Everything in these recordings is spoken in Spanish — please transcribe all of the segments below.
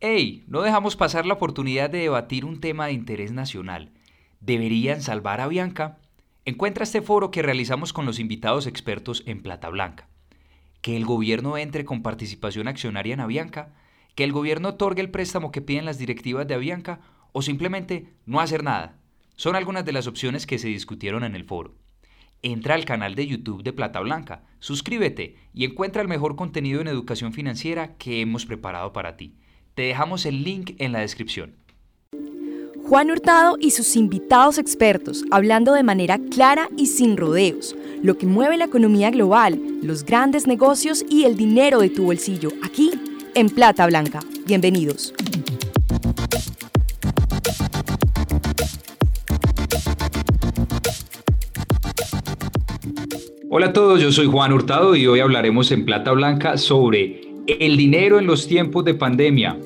¡Ey! No dejamos pasar la oportunidad de debatir un tema de interés nacional. ¿Deberían salvar a Bianca? Encuentra este foro que realizamos con los invitados expertos en Plata Blanca. Que el gobierno entre con participación accionaria en Avianca, que el gobierno otorgue el préstamo que piden las directivas de Avianca o simplemente no hacer nada. Son algunas de las opciones que se discutieron en el foro. Entra al canal de YouTube de Plata Blanca, suscríbete y encuentra el mejor contenido en educación financiera que hemos preparado para ti. Te dejamos el link en la descripción. Juan Hurtado y sus invitados expertos, hablando de manera clara y sin rodeos, lo que mueve la economía global, los grandes negocios y el dinero de tu bolsillo, aquí en Plata Blanca. Bienvenidos. Hola a todos, yo soy Juan Hurtado y hoy hablaremos en Plata Blanca sobre el dinero en los tiempos de pandemia,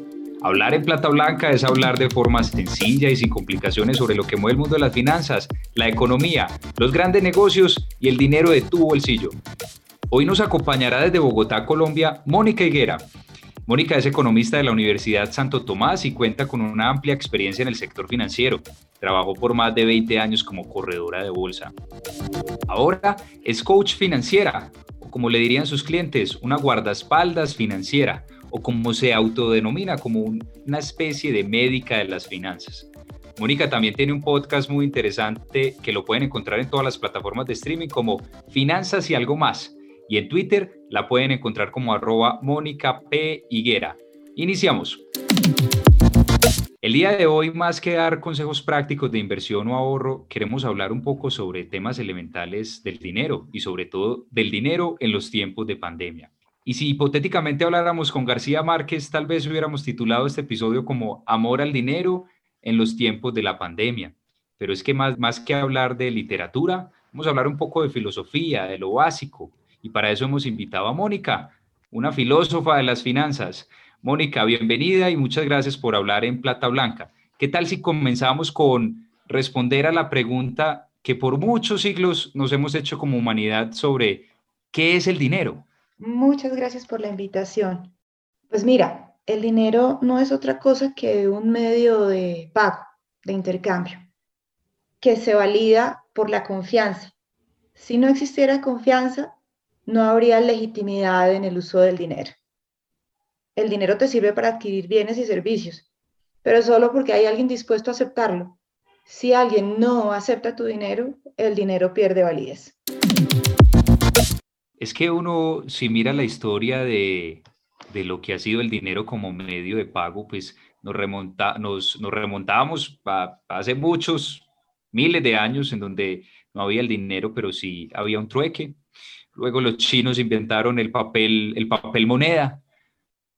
Hablar en plata blanca es hablar de forma sencilla y sin complicaciones sobre lo que mueve el mundo de las finanzas, la economía, los grandes negocios y el dinero de tu bolsillo. Hoy nos acompañará desde Bogotá, Colombia, Mónica Higuera. Mónica es economista de la Universidad Santo Tomás y cuenta con una amplia experiencia en el sector financiero. Trabajó por más de 20 años como corredora de bolsa. Ahora es coach financiera, o como le dirían sus clientes, una guardaespaldas financiera, o como se autodenomina como una especie de médica de las finanzas. Mónica también tiene un podcast muy interesante que lo pueden encontrar en todas las plataformas de streaming como Finanzas y algo más. Y en Twitter la pueden encontrar como arroba Mónica P. Higuera. Iniciamos. El día de hoy, más que dar consejos prácticos de inversión o ahorro, queremos hablar un poco sobre temas elementales del dinero y sobre todo del dinero en los tiempos de pandemia. Y si hipotéticamente habláramos con García Márquez, tal vez hubiéramos titulado este episodio como Amor al dinero en los tiempos de la pandemia. Pero es que más, más que hablar de literatura, vamos a hablar un poco de filosofía, de lo básico. Y para eso hemos invitado a Mónica, una filósofa de las finanzas. Mónica, bienvenida y muchas gracias por hablar en Plata Blanca. ¿Qué tal si comenzamos con responder a la pregunta que por muchos siglos nos hemos hecho como humanidad sobre qué es el dinero? Muchas gracias por la invitación. Pues mira, el dinero no es otra cosa que un medio de pago, de intercambio, que se valida por la confianza. Si no existiera confianza, no habría legitimidad en el uso del dinero. El dinero te sirve para adquirir bienes y servicios, pero solo porque hay alguien dispuesto a aceptarlo. Si alguien no acepta tu dinero, el dinero pierde validez. Es que uno, si mira la historia de, lo que ha sido el dinero como medio de pago, pues nos, remonta, nos, nos remontábamos a, hace muchos, miles de años en donde no había el dinero, pero sí había un trueque. Luego los chinos inventaron el papel, el papel moneda.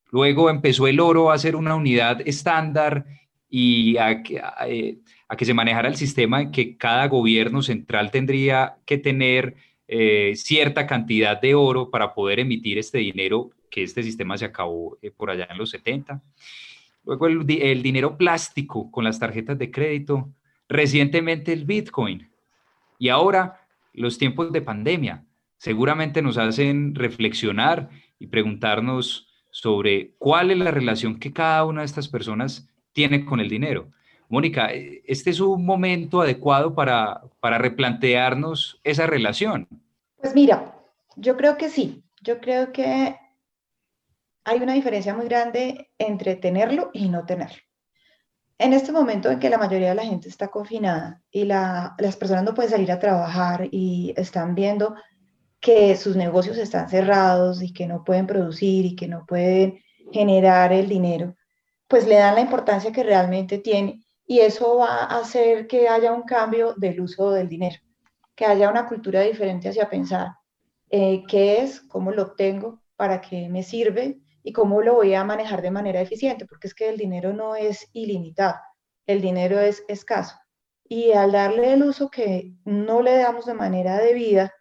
Luego empezó el oro a ser una unidad estándar y a, a, eh, a que se manejara el sistema en que cada gobierno central tendría que tener eh, cierta cantidad de oro para poder emitir este dinero, que este sistema se acabó eh, por allá en los 70. Luego el, el, dinero plástico con las tarjetas de crédito, recientemente el Bitcoin y ahora los tiempos de pandemia. Seguramente nos hacen reflexionar y preguntarnos sobre cuál es la relación que cada una de estas personas tiene con el dinero. Mónica, ¿este es un momento adecuado para, replantearnos esa relación? Pues mira, yo creo que sí. Yo creo que hay una diferencia muy grande entre tenerlo y no tenerlo. En este momento en que la mayoría de la gente está confinada y las personas no pueden salir a trabajar y están viendo que sus negocios están cerrados y que no pueden producir y que no pueden generar el dinero, pues le dan la importancia que realmente tiene y eso va a hacer que haya un cambio del uso del dinero, que haya una cultura diferente hacia pensar eh, qué es, cómo lo obtengo, para qué me sirve y cómo lo voy a manejar de manera eficiente, porque es que el dinero no es ilimitado, el dinero es escaso. Y al darle el uso que no le damos de manera debida,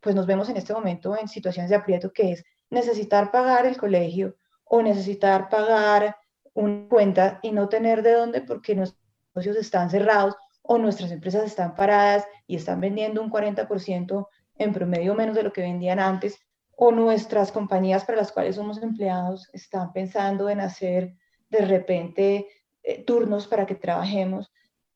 pues nos vemos en este momento en situaciones de aprieto que es necesitar pagar el colegio o necesitar pagar una cuenta y no tener de dónde porque nuestros negocios están cerrados o nuestras empresas están paradas y están vendiendo un 40% en promedio menos de lo que vendían antes, o nuestras compañías para las cuales somos empleados están pensando en hacer de repente eh, turnos para que trabajemos,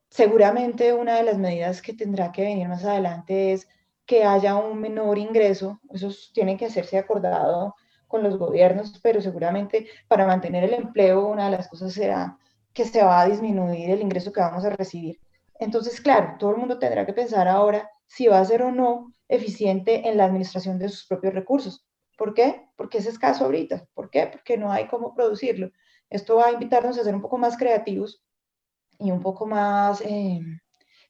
seguramente una de las medidas que tendrá que venir más adelante es que haya un menor ingreso, eso tiene que hacerse acordado con los gobiernos, pero seguramente para mantener el empleo una de las cosas será que se va a disminuir el ingreso que vamos a recibir. Entonces, claro, todo el mundo tendrá que pensar ahora si va a ser o no eficiente en la administración de sus propios recursos. ¿Por qué? Porque es escaso ahorita. ¿Por qué? Porque no hay cómo producirlo. Esto va a invitarnos a ser un poco más creativos y un poco más, eh,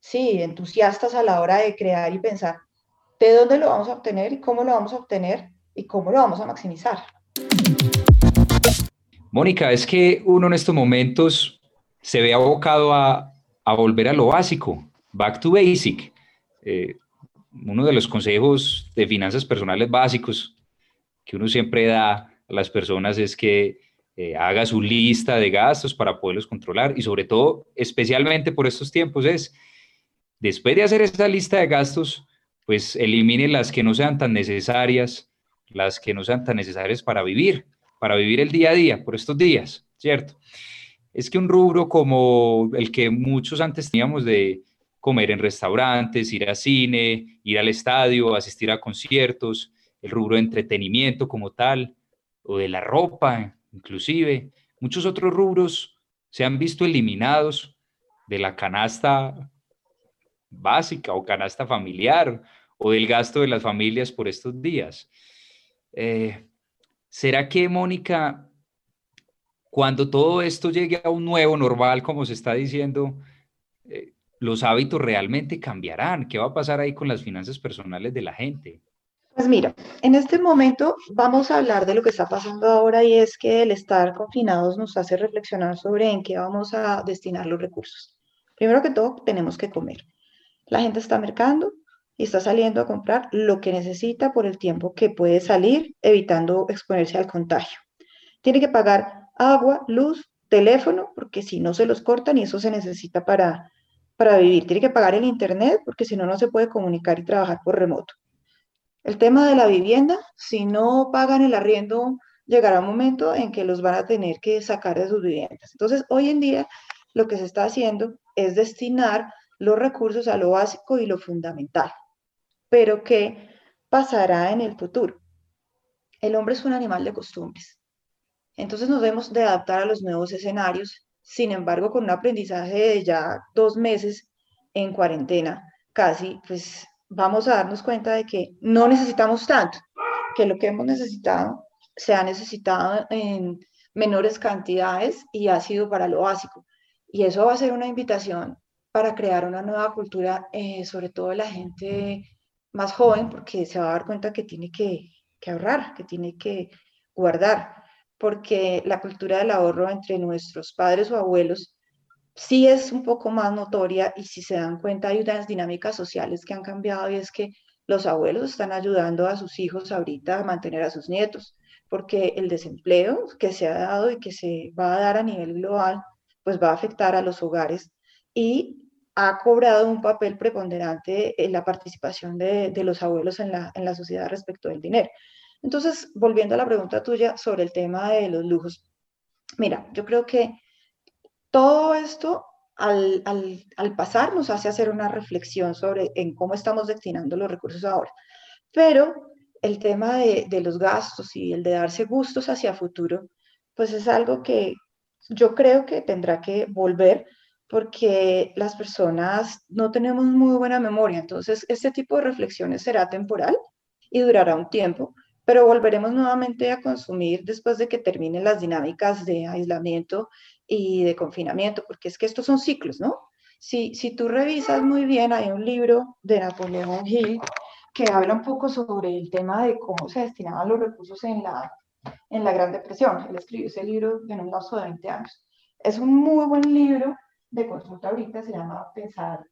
sí, entusiastas a la hora de crear y pensar de dónde lo vamos a obtener y cómo lo vamos a obtener y cómo lo vamos a maximizar. Mónica, es que uno en estos momentos se ve abocado a, a volver a lo básico, back to basic. Eh, uno de los consejos de finanzas personales básicos que uno siempre da a las personas es que eh, haga su lista de gastos para poderlos controlar y sobre todo, especialmente por estos tiempos, es después de hacer esa lista de gastos, pues elimine las que no sean tan necesarias, las que no sean tan necesarias para vivir, para vivir el día a día, por estos días, ¿cierto? Es que un rubro como el que muchos antes teníamos de comer en restaurantes, ir a cine, ir al estadio, asistir a conciertos, el rubro de entretenimiento como tal, o de la ropa, inclusive, muchos otros rubros se han visto eliminados de la canasta básica o canasta familiar o del gasto de las familias por estos días. Eh, ¿Será que, Mónica, cuando todo esto llegue a un nuevo normal, como se está diciendo, eh, los hábitos realmente cambiarán? ¿Qué va a pasar ahí con las finanzas personales de la gente? Pues mira, en este momento vamos a hablar de lo que está pasando ahora y es que el estar confinados nos hace reflexionar sobre en qué vamos a destinar los recursos. Primero que todo, tenemos que comer. La gente está mercando y está saliendo a comprar lo que necesita por el tiempo que puede salir, evitando exponerse al contagio. Tiene que pagar agua, luz, teléfono, porque si no se los cortan y eso se necesita para, para vivir. Tiene que pagar el internet, porque si no, no se puede comunicar y trabajar por remoto. El tema de la vivienda, si no pagan el arriendo, llegará un momento en que los van a tener que sacar de sus viviendas. Entonces, hoy en día, lo que se está haciendo es destinar los recursos a lo básico y lo fundamental. Pero, ¿qué pasará en el futuro? El hombre es un animal de costumbres. Entonces nos debemos de adaptar a los nuevos escenarios. Sin embargo, con un aprendizaje de ya dos meses en cuarentena, casi, pues vamos a darnos cuenta de que no necesitamos tanto, que lo que hemos necesitado se ha necesitado en menores cantidades y ha sido para lo básico. Y eso va a ser una invitación para crear una nueva cultura, eh, sobre todo la gente más joven, porque se va a dar cuenta que tiene que, que ahorrar, que tiene que guardar, porque la cultura del ahorro entre nuestros padres o abuelos sí es un poco más notoria y si se dan cuenta hay unas dinámicas sociales que han cambiado y es que los abuelos están ayudando a sus hijos ahorita a mantener a sus nietos, porque el desempleo que se ha dado y que se va a dar a nivel global, pues va a afectar a los hogares y ha cobrado un papel preponderante en la participación de, los abuelos en la, en la sociedad respecto del dinero. Entonces, volviendo a la pregunta tuya sobre el tema de los lujos, mira, yo creo que todo esto al, pasar nos hace hacer una reflexión sobre en cómo estamos destinando los recursos ahora. Pero el tema de, de, los gastos y el de darse gustos hacia futuro, pues es algo que yo creo que tendrá que volver porque las personas no tenemos muy buena memoria. Entonces, este tipo de reflexiones será temporal y durará un tiempo, pero volveremos nuevamente a consumir después de que terminen las dinámicas de aislamiento y de confinamiento, porque es que estos son ciclos, ¿no? Si, si tú revisas muy bien, hay un libro de Napoleón Hill que habla un poco sobre el tema de cómo se destinaban los recursos en la, en la Gran Depresión. Él escribió ese libro en un lapso de 20 años. Es un muy buen libro de consulta ahorita, se llama Pensar,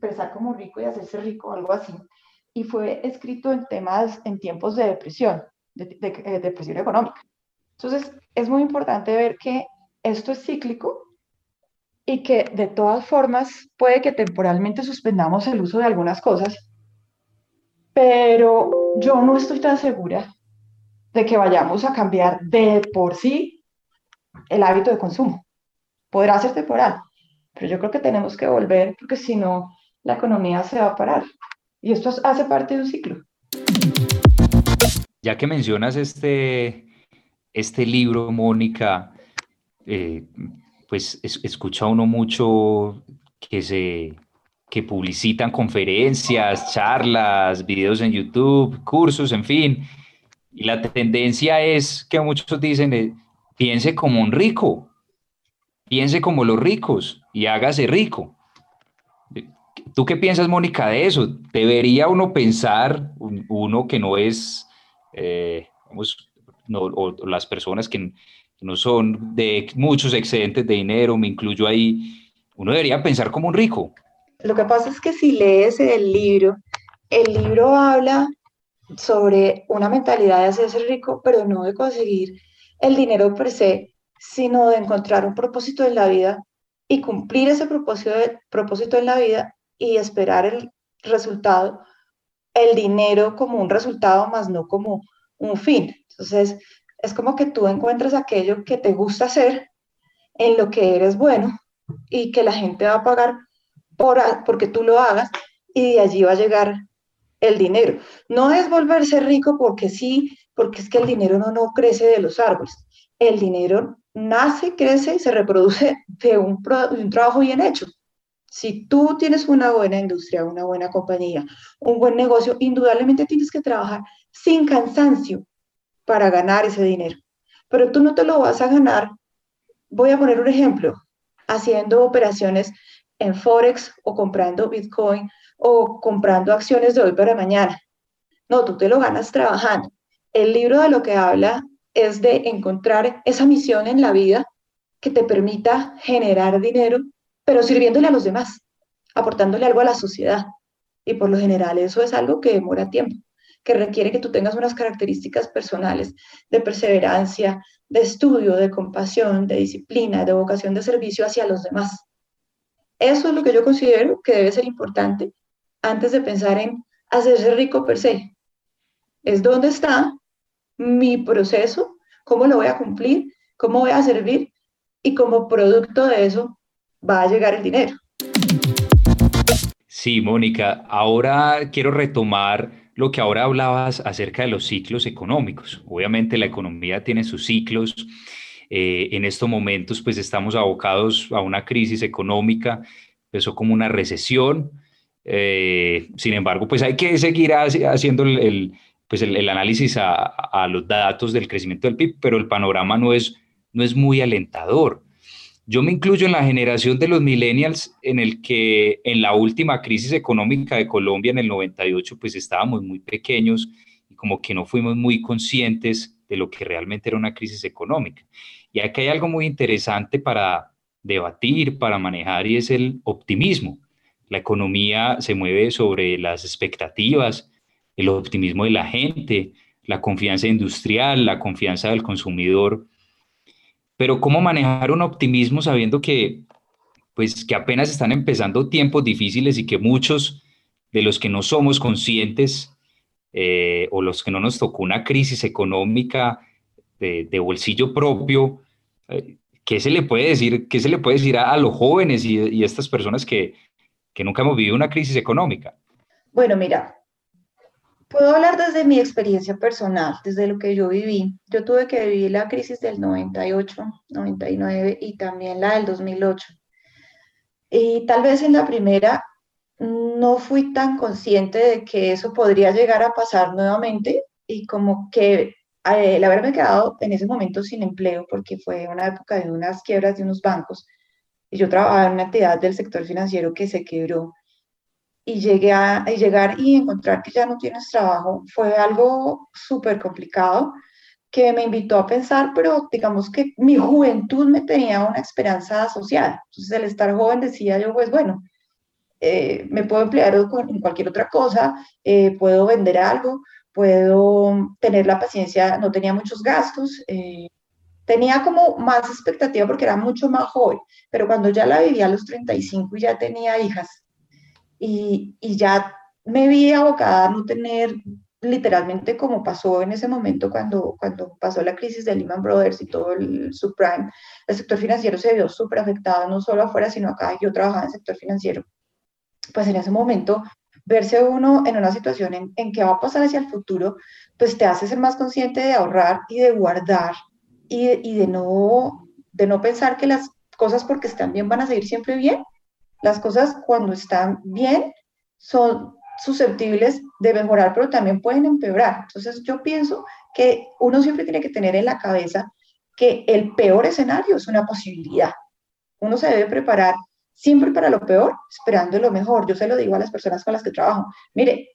Pensar como rico y hacerse rico, algo así. Y fue escrito en temas, en tiempos de depresión, de, eh, depresión económica. Entonces, es muy importante ver que esto es cíclico y que de todas formas puede que temporalmente suspendamos el uso de algunas cosas, pero yo no estoy tan segura de que vayamos a cambiar de por sí el hábito de consumo. Podrá ser temporal, pero yo creo que tenemos que volver porque si no, la economía se va a parar. Y esto hace parte de un ciclo. Ya que mencionas este, este libro, Mónica, eh, pues escucha uno mucho que se que publicitan conferencias, charlas, videos en YouTube, cursos, en fin. Y la tendencia es que muchos dicen, eh, piense como un rico, piense como los ricos y hágase rico. ¿Tú qué piensas, Mónica, de eso? ¿Debería uno pensar, uno que no es, eh, o, las personas que no son de muchos excedentes de dinero, me incluyo ahí, uno debería pensar como un rico? Lo que pasa es que si lees el libro, el libro habla sobre una mentalidad de hacerse rico, pero no de conseguir el dinero per se, sino de encontrar un propósito en la vida y cumplir ese propósito, propósito en la vida y esperar el resultado, el dinero como un resultado, más no como un fin. Entonces, es como que tú encuentres aquello que te gusta hacer, en lo que eres bueno y que la gente va a pagar por, porque tú lo hagas y de allí va a llegar el dinero. No es volverse rico porque sí, porque es que el dinero no, no crece de los árboles. El dinero nace, crece y se reproduce de un, de un trabajo bien hecho. Si tú tienes una buena industria, una buena compañía, un buen negocio, indudablemente tienes que trabajar sin cansancio para ganar ese dinero. Pero tú no te lo vas a ganar. Voy a poner un ejemplo, haciendo operaciones en Forex o comprando Bitcoin o comprando acciones de hoy para mañana. No, tú te lo ganas trabajando. El libro de lo que habla es de encontrar esa misión en la vida que te permita generar dinero, pero sirviéndole a los demás, aportándole algo a la sociedad. Y por lo general eso es algo que demora tiempo, que requiere que tú tengas unas características personales de perseverancia, de estudio, de compasión, de disciplina, de vocación de servicio hacia los demás. Eso es lo que yo considero que debe ser importante antes de pensar en hacerse rico per se. Es dónde está mi proceso, cómo lo voy a cumplir, cómo voy a servir y como producto de eso va a llegar el dinero. Sí, Mónica, ahora quiero retomar lo que ahora hablabas acerca de los ciclos económicos. Obviamente la economía tiene sus ciclos eh, en estos momentos, pues estamos abocados a una crisis económica, empezó como una recesión. Eh, sin embargo, pues hay que seguir haciendo el, pues el, análisis a, los datos del crecimiento del PIB, pero el panorama no es, no es muy alentador. Yo me incluyo en la generación de los millennials en el que en la última crisis económica de Colombia en el 98 pues estábamos muy pequeños y como que no fuimos muy conscientes de lo que realmente era una crisis económica. Y aquí hay algo muy interesante para debatir, para manejar, y es el optimismo. La economía se mueve sobre las expectativas, el optimismo de la gente, la confianza industrial, la confianza del consumidor. Pero ¿cómo manejar un optimismo sabiendo que, pues, que apenas están empezando tiempos difíciles y que muchos de los que no somos conscientes eh, o los que no nos tocó una crisis económica de, bolsillo propio, eh, ¿qué se le puede decir, qué se le puede decir a, los jóvenes y, a estas personas que, que nunca hemos vivido una crisis económica? Bueno, mira, puedo hablar desde mi experiencia personal, desde lo que yo viví. Yo tuve que vivir la crisis del 98, 99 y también la del 2008. Y tal vez en la primera no fui tan consciente de que eso podría llegar a pasar nuevamente y como que eh, el haberme quedado en ese momento sin empleo, porque fue una época de unas quiebras de unos bancos, y yo trabajaba en una entidad del sector financiero que se quebró, y llegar y encontrar que ya no tienes trabajo fue algo súper complicado que me invitó a pensar, pero digamos que mi juventud me tenía una esperanza social. Entonces, el estar joven decía yo, pues bueno, eh, me puedo emplear en cualquier otra cosa, eh, puedo vender algo, puedo tener la paciencia, no tenía muchos gastos, eh, tenía como más expectativa porque era mucho más joven, pero cuando ya la vivía a los 35 y ya tenía hijas y, y ya me vi abocada a no tener literalmente como pasó en ese momento cuando, cuando pasó la crisis de Lehman Brothers y todo el subprime, el sector financiero se vio súper afectado, no solo afuera, sino acá. Yo trabajaba en el sector financiero. Pues en ese momento, verse uno en una situación en, en que va a pasar hacia el futuro, pues te hace ser más consciente de ahorrar y de guardar y y de, no, de no pensar que las cosas porque están bien van a seguir siempre bien. Las cosas cuando están bien son susceptibles de mejorar, pero también pueden empeorar. Entonces yo pienso que uno siempre tiene que tener en la cabeza que el peor escenario es una posibilidad. Uno se debe preparar siempre para lo peor, esperando lo mejor. Yo se lo digo a las personas con las que trabajo. Mire,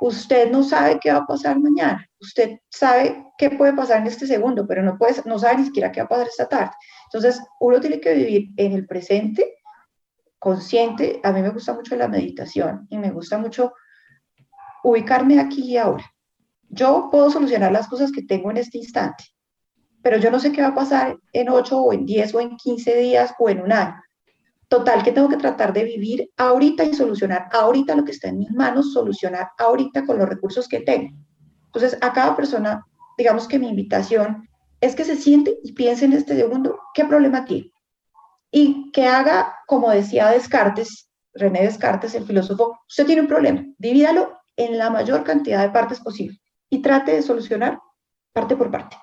usted no sabe qué va a pasar mañana. Usted sabe qué puede pasar en este segundo, pero no, puede, no sabe ni siquiera qué va a pasar esta tarde. Entonces, uno tiene que vivir en el presente consciente, a mí me gusta mucho la meditación y me gusta mucho ubicarme aquí y ahora. Yo puedo solucionar las cosas que tengo en este instante, pero yo no sé qué va a pasar en 8 o en 10 o en 15 días o en un año. Total, que tengo que tratar de vivir ahorita y solucionar ahorita lo que está en mis manos, solucionar ahorita con los recursos que tengo. Entonces, a cada persona, digamos que mi invitación es que se siente y piense en este segundo qué problema tiene y que haga, como decía Descartes, René Descartes, el filósofo, usted tiene un problema, divídalo en la mayor cantidad de partes posible y trate de solucionar parte por parte.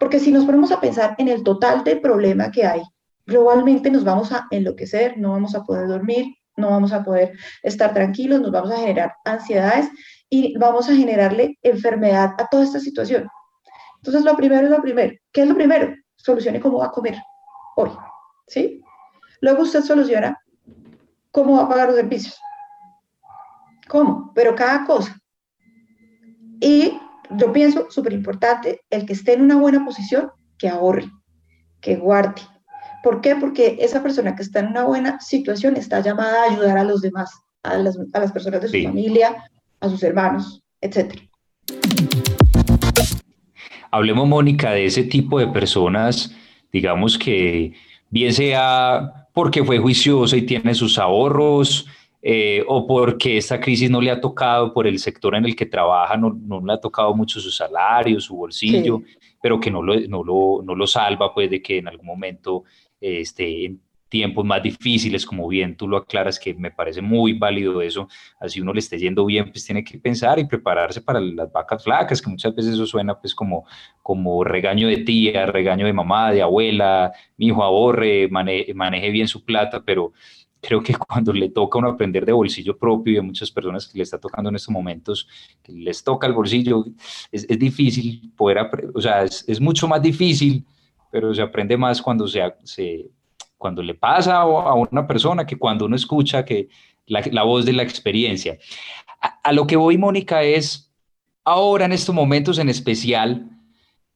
Porque si nos ponemos a pensar en el total de problema que hay, globalmente nos vamos a enloquecer, no vamos a poder dormir, no vamos a poder estar tranquilos, nos vamos a generar ansiedades y vamos a generarle enfermedad a toda esta situación. Entonces, lo primero es lo primero. ¿Qué es lo primero? Solucione cómo va a comer hoy. ¿Sí? Luego usted soluciona cómo va a pagar los servicios. ¿Cómo? Pero cada cosa. Y yo pienso, súper importante, el que esté en una buena posición, que ahorre, que guarde. ¿Por qué? Porque esa persona que está en una buena situación está llamada a ayudar a los demás, a las, a las personas de su familia, a sus hermanos, etc. Hablemos, Mónica, de ese tipo de personas, digamos que bien sea porque fue juiciosa y tiene sus ahorros, eh, o porque esta crisis no le ha tocado por el sector en el que trabaja, no, no le ha tocado mucho su salario, su bolsillo, pero que no lo, no, lo, no lo salva pues de que en algún momento eh, esté tiempos más difíciles, como bien tú lo aclaras, que me parece muy válido eso, así uno le esté yendo bien, pues tiene que pensar y prepararse para las vacas flacas, que muchas veces eso suena pues como, como regaño de tía, regaño de mamá, de abuela, mi hijo ahorre, maneje bien su plata, pero creo que cuando le toca uno aprender de bolsillo propio y a muchas personas que le está tocando en estos momentos, que les toca el bolsillo, es, es difícil poder, o sea, es, es, mucho más difícil, pero se aprende más cuando se, se cuando le pasa a una persona que cuando uno escucha que la, voz de la experiencia. A, lo que voy, Mónica, es ahora en estos momentos en especial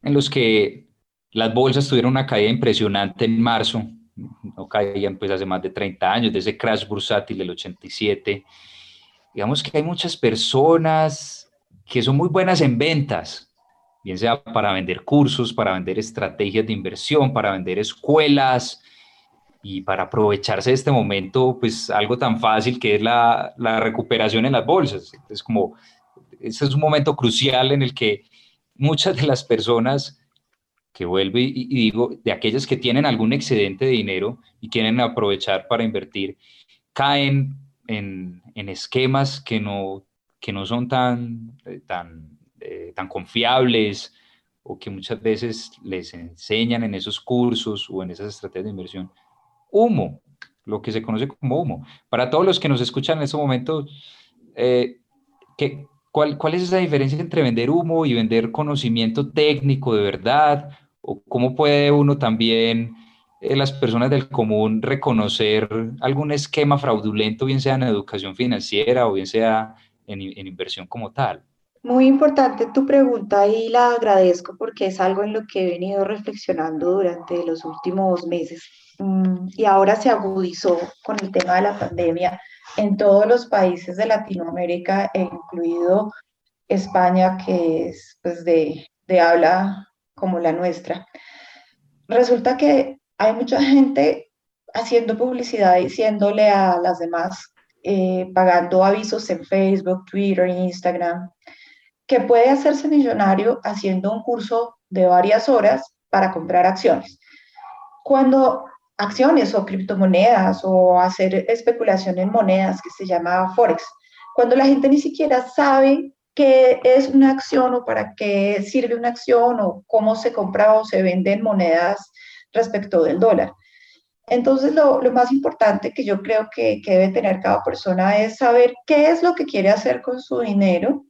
en los que las bolsas tuvieron una caída impresionante en marzo, no caían pues hace más de 30 años, desde ese crash bursátil del 87. Digamos que hay muchas personas que son muy buenas en ventas, bien sea para vender cursos, para vender estrategias de inversión, para vender escuelas, y para aprovecharse de este momento, pues algo tan fácil que es la, la recuperación en las bolsas. Es como, este es un momento crucial en el que muchas de las personas que vuelvo y, y, digo, de aquellas que tienen algún excedente de dinero y quieren aprovechar para invertir, caen en, en esquemas que no, que no son tan, eh, tan, eh, tan confiables o que muchas veces les enseñan en esos cursos o en esas estrategias de inversión humo, lo que se conoce como humo. Para todos los que nos escuchan en este momento, eh, ¿qué, cuál, ¿cuál es esa diferencia entre vender humo y vender conocimiento técnico de verdad? ¿O cómo puede uno también, eh, las personas del común, reconocer algún esquema fraudulento, bien sea en educación financiera o bien sea en, en inversión como tal? Muy importante tu pregunta y la agradezco porque es algo en lo que he venido reflexionando durante los últimos meses y ahora se agudizó con el tema de la pandemia en todos los países de Latinoamérica, e incluido España, que es pues, de, de habla como la nuestra. Resulta que hay mucha gente haciendo publicidad diciéndole a las demás, eh, pagando avisos en Facebook, Twitter, Instagram, que puede hacerse millonario haciendo un curso de varias horas para comprar acciones. Cuando acciones o criptomonedas o hacer especulación en monedas que se llama Forex, cuando la gente ni siquiera sabe qué es una acción o para qué sirve una acción o cómo se compra o se venden monedas respecto del dólar. Entonces, lo, más importante que yo creo que, que, debe tener cada persona es saber qué es lo que quiere hacer con su dinero,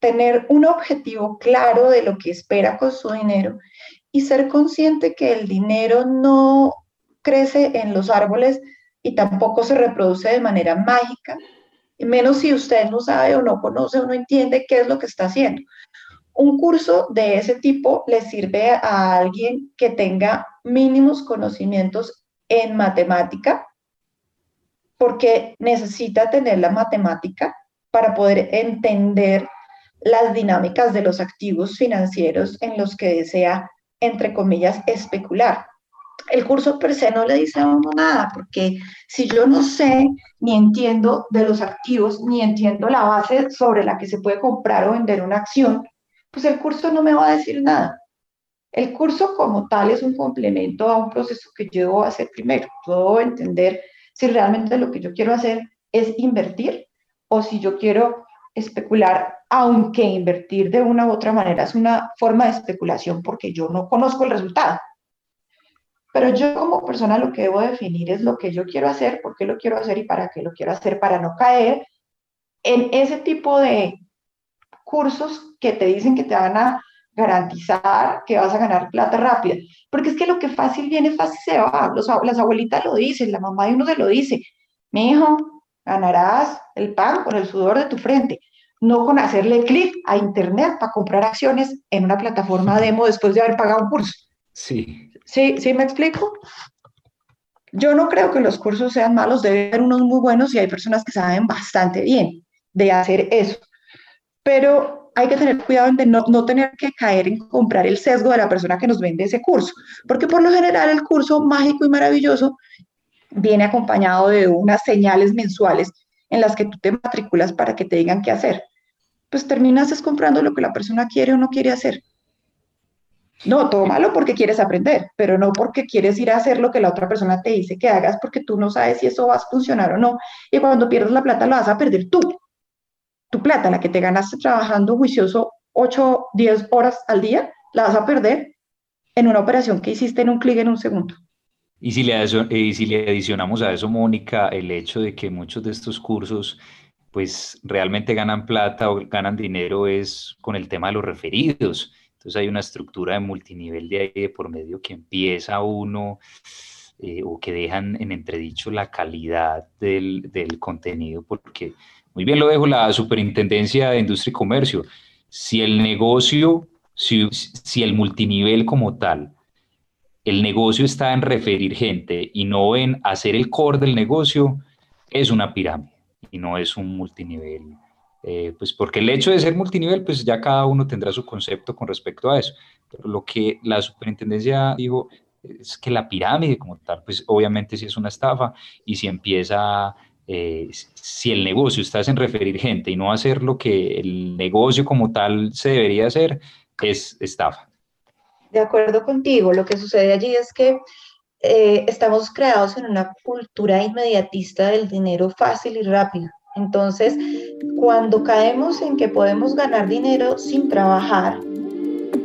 tener un objetivo claro de lo que espera con su dinero y ser consciente que el dinero no crece en los árboles y tampoco se reproduce de manera mágica, menos si usted no sabe o no conoce o no entiende qué es lo que está haciendo. Un curso de ese tipo le sirve a alguien que tenga mínimos conocimientos en matemática, porque necesita tener la matemática para poder entender las dinámicas de los activos financieros en los que desea, entre comillas, especular. El curso per se no le dice a uno nada, porque si yo no sé ni entiendo de los activos, ni entiendo la base sobre la que se puede comprar o vender una acción, pues el curso no me va a decir nada. El curso como tal es un complemento a un proceso que yo debo hacer primero. Puedo entender si realmente lo que yo quiero hacer es invertir o si yo quiero especular, aunque invertir de una u otra manera es una forma de especulación porque yo no conozco el resultado. Pero yo como persona lo que debo definir es lo que yo quiero hacer, por qué lo quiero hacer y para qué lo quiero hacer, para no caer en ese tipo de cursos que te dicen que te van a garantizar que vas a ganar plata rápida. Porque es que lo que fácil viene, fácil se va. Los, las abuelitas lo dicen, la mamá de uno se lo dice. Mi hijo, ganarás el pan con el sudor de tu frente, no con hacerle clic a internet para comprar acciones en una plataforma demo después de haber pagado un curso. Sí. ¿Sí, sí me explico? Yo no creo que los cursos sean malos, deben ser unos muy buenos y hay personas que saben bastante bien de hacer eso. Pero hay que tener cuidado de no, no, tener que caer en comprar el sesgo de la persona que nos vende ese curso, porque por lo general el curso mágico y maravilloso viene acompañado de unas señales mensuales en las que tú te matriculas para que te digan qué hacer. Pues terminas es comprando lo que la persona quiere o no quiere hacer. No, tómalo porque quieres aprender, pero no porque quieres ir a hacer lo que la otra persona te dice que hagas porque tú no sabes si eso va a funcionar o no. Y cuando pierdes la plata lo vas a perder tú tu plata, la que te ganaste trabajando juicioso 8, 10 horas al día, la vas a perder en una operación que hiciste en un clic en un segundo. Y si, le, y si le adicionamos a eso, Mónica, el hecho de que muchos de estos cursos pues realmente ganan plata o ganan dinero es con el tema de los referidos. Entonces hay una estructura de multinivel de ahí por medio que empieza uno eh, o que dejan en entredicho la calidad del, del contenido porque muy bien lo dejo la Superintendencia de Industria y Comercio. Si el negocio, si, si el multinivel como tal, el negocio está en referir gente y no en hacer el core del negocio, es una pirámide y no es un multinivel. Eh, pues porque el hecho de ser multinivel, pues ya cada uno tendrá su concepto con respecto a eso. Lo que la superintendencia dijo es que la pirámide como tal, pues obviamente sí es una estafa y si empieza eh, si el negocio está en referir gente y no hacer lo que el negocio como tal se debería hacer, es estafa. De acuerdo contigo, lo que sucede allí es que eh, estamos creados en una cultura inmediatista del dinero fácil y rápido. Entonces, cuando caemos en que podemos ganar dinero sin trabajar,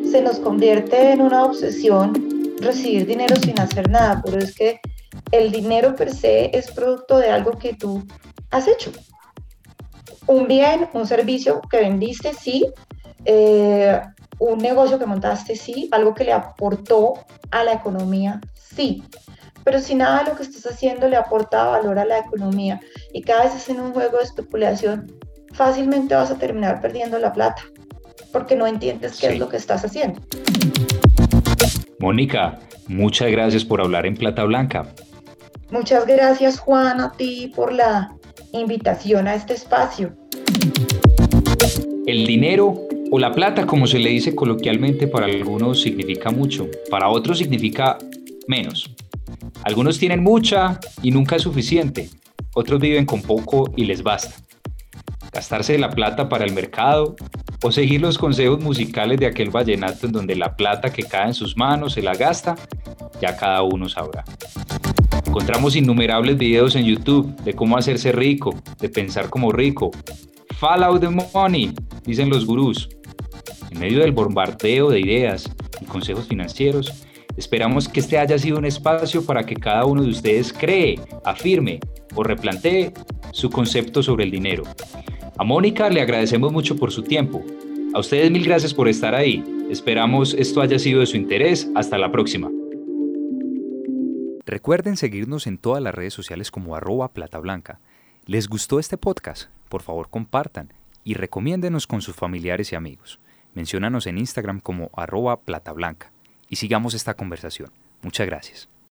se nos convierte en una obsesión recibir dinero sin hacer nada, pero es que el dinero per se es producto de algo que tú has hecho. Un bien, un servicio que vendiste, sí. Eh, un negocio que montaste, sí. Algo que le aportó a la economía, sí. Pero si nada de lo que estás haciendo le aporta valor a la economía y cada vez es en un juego de especulación, fácilmente vas a terminar perdiendo la plata porque no entiendes qué es lo que estás haciendo. Mónica, muchas gracias por hablar en Plata Blanca. Muchas gracias Juan a ti por la invitación a este espacio. El dinero o la plata, como se le dice coloquialmente, para algunos significa mucho, para otros significa menos. Algunos tienen mucha y nunca es suficiente, otros viven con poco y les basta. Gastarse la plata para el mercado o seguir los consejos musicales de aquel vallenato en donde la plata que cae en sus manos se la gasta, ya cada uno sabrá. Encontramos innumerables videos en YouTube de cómo hacerse rico, de pensar como rico. Follow the money, dicen los gurús. En medio del bombardeo de ideas y consejos financieros, esperamos que este haya sido un espacio para que cada uno de ustedes cree, afirme o replantee su concepto sobre el dinero. A Mónica le agradecemos mucho por su tiempo. A ustedes mil gracias por estar ahí. Esperamos esto haya sido de su interés. Hasta la próxima. Recuerden seguirnos en todas las redes sociales como arroba plata blanca. ¿Les gustó este podcast? Por favor compartan y recomiéndenos con sus familiares y amigos. Menciónanos en Instagram como arroba plata blanca y sigamos esta conversación. Muchas gracias.